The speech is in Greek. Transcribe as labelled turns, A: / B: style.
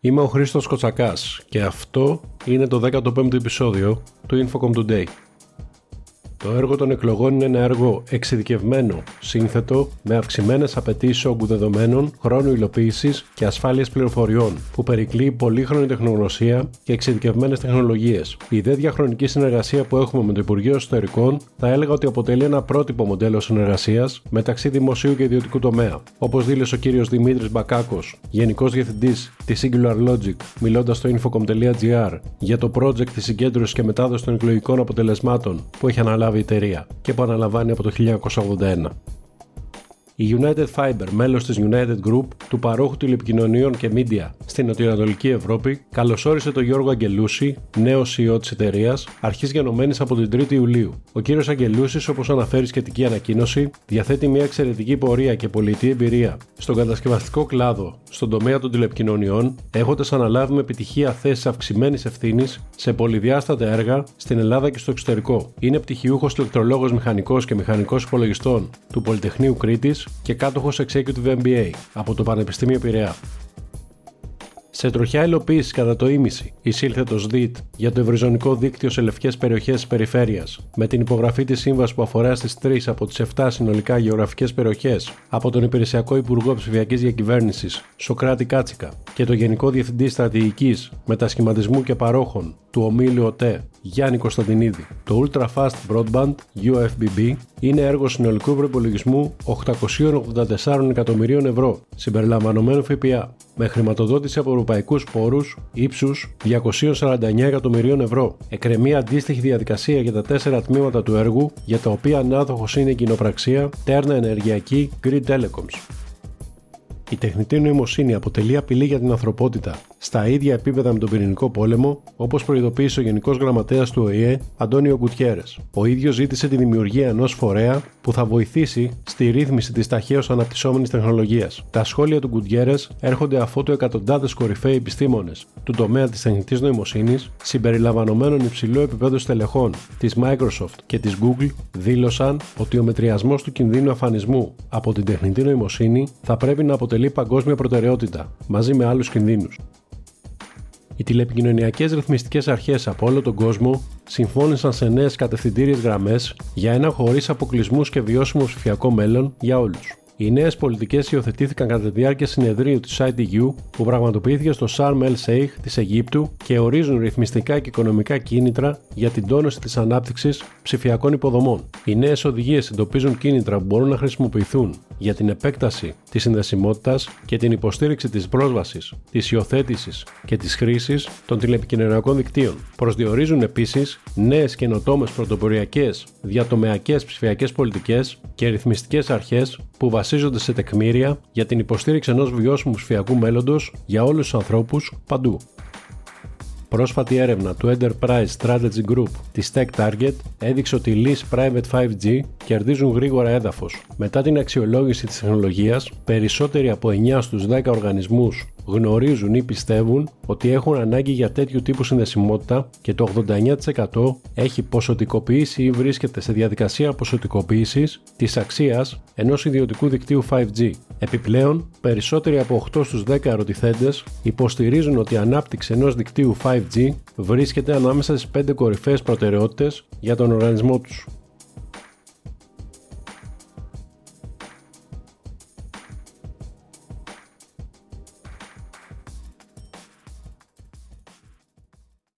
A: Είμαι ο Χρήστος Κοτσακάς και αυτό είναι το 15ο επεισόδιο του Infocom Today. Το έργο των εκλογών είναι ένα έργο εξειδικευμένο, σύνθετο, με αυξημένες απαιτήσεις όγκου δεδομένων, χρόνου υλοποίησης και ασφάλειας πληροφοριών, που περικλεί πολύχρονη τεχνογνωσία και εξειδικευμένες τεχνολογίες. Η δε διαχρονική συνεργασία που έχουμε με το Υπουργείο Εσωτερικών θα έλεγα ότι αποτελεί ένα πρότυπο μοντέλο συνεργασίας μεταξύ δημοσίου και ιδιωτικού τομέα. Όπως δήλωσε ο κ. Δημήτρης Μπακάκος, Γενικός Διευθυντής της Singular Logic, μιλώντας στο infocom.gr για το project της συγκέντρωσης και μετάδοσης των εκλογικών αποτελεσμάτων που έχει αναλάβει η εταιρεία και που αναλαμβάνει από το 1981. Η United Fiber, μέλος της United Group, του παρόχου τηλεπικοινωνιών και media στην Νοτιοανατολική Ευρώπη, καλωσόρισε τον Γιώργο Αγγελούση, νέο CEO της εταιρείας, αρχής γενομένης από την 3η Ιουλίου. Ο κύριος Αγγελούσης, όπως αναφέρει σχετική ανακοίνωση, διαθέτει μια εξαιρετική πορεία και πολιτική εμπειρία στον κατασκευαστικό κλάδο, στον τομέα των τηλεπικοινωνιών, έχοντας αναλάβει με επιτυχία θέσεις αυξημένης ευθύνης σε πολυδιάστατα έργα στην Ελλάδα και στο εξωτερικό. Είναι πτυχιούχος ηλεκτρολόγος μηχανικός και μηχανικός υπολογιστών του Πολυτεχνείου Κρήτης και κάτοχος Executive MBA από το Πανεπιστήμιο Πειραιά. Σε τροχιά υλοποίηση κατά το ίμιση εισήλθε το ΣΔΙΤ για το ευρυζωνικό δίκτυο σε λευκές περιοχές της περιφέρειας, με την υπογραφή της σύμβασης που αφορά στις 3 από τις 7 συνολικά γεωγραφικές περιοχές από τον Υπηρεσιακό Υπουργό Ψηφιακής Διακυβέρνησης Σοκράτη Κάτσικα και το Γενικό Διευθυντή Στρατηγικής Μετασχηματισμού και Παρόχων του ομίλου ΟΤΕ Γιάννη Κωνσταντινίδη. Το Ultra Fast Broadband UFBB είναι έργο συνολικού προπολογισμού 884 εκατομμυρίων ευρώ, συμπεριλαμβανομένου ΦΠΑ, με χρηματοδότηση από ευρωπαϊκούς πόρους ύψους 249 εκατομμυρίων ευρώ. Εκρεμεί αντίστοιχη διαδικασία για τα τέσσερα τμήματα του έργου, για τα οποία ανάδοχος είναι η κοινοπραξία Τέρνα Ενεργειακή Grid Telecoms. Η τεχνητή νοημοσύνη αποτελεί απειλή για την ανθρωπότητα στα ίδια επίπεδα με τον πυρηνικό πόλεμο, όπως προειδοποίησε ο Γενικός Γραμματέας του ΟΗΕ, Αντώνιο Γκουτιέρε. Ο ίδιος ζήτησε τη δημιουργία ενός φορέα που θα βοηθήσει στη ρύθμιση της ταχαίως αναπτυσσόμενης τεχνολογίας. Τα σχόλια του Γκουτιέρε έρχονται αφότου εκατοντάδες κορυφαίοι επιστήμονες του τομέα της τεχνητής νοημοσύνης, συμπεριλαμβανομένων υψηλού επίπεδου στελεχών της Microsoft και της Google, δήλωσαν ότι ο μετριασμός του κινδύνου αφανισμού από την τεχνητή νοημοσύνη θα πρέπει να αποτελεί παγκόσμια προτεραιότητα, μαζί με άλλους κινδύνους. Οι τηλεπικοινωνιακές ρυθμιστικές αρχές από όλο τον κόσμο συμφώνησαν σε νέες κατευθυντήριες γραμμές για ένα χωρίς αποκλεισμούς και βιώσιμο ψηφιακό μέλλον για όλους. Οι νέες πολιτικές υιοθετήθηκαν κατά τη διάρκεια συνεδρίου της ITU που πραγματοποιήθηκε στο Sharm el Sheikh της Αιγύπτου και ορίζουν ρυθμιστικά και οικονομικά κίνητρα για την τόνωση της ανάπτυξης ψηφιακών υποδομών. Οι νέες οδηγίες εντοπίζουν κίνητρα που μπορούν να χρησιμοποιηθούν για την επέκταση της συνδεσιμότητας και την υποστήριξη της πρόσβασης, της υιοθέτησης και της χρήσης των τηλεπικοινωνιακών δικτύων. Προσδιορίζουν επίσης νέες καινοτόμες πρωτοποριακές διατομεακές ψηφιακές πολιτικές και ρυθμιστικές αρχές που βασίζονται σε τεκμήρια για την υποστήριξη ενός βιώσιμου ψηφιακού μέλλοντος για όλους τους ανθρώπους παντού. Πρόσφατη έρευνα του Enterprise Strategy Group της Tech Target έδειξε ότι οι λύσεις Private 5G κερδίζουν γρήγορα έδαφος. Μετά την αξιολόγηση της τεχνολογίας, περισσότεροι από 9 στους 10 οργανισμούς γνωρίζουν ή πιστεύουν ότι έχουν ανάγκη για τέτοιου τύπου συνδεσιμότητα και το 89% έχει ποσοτικοποιήσει ή βρίσκεται σε διαδικασία ποσοτικοποίησης της αξίας ενός ιδιωτικού δικτύου 5G. Επιπλέον, περισσότεροι από 8 στους 10 ερωτηθέντες υποστηρίζουν ότι η ανάπτυξη ενός δικτύου 5G βρίσκεται ανάμεσα στις 5 κορυφαίες προτεραιότητες για τον οργανισμό τους.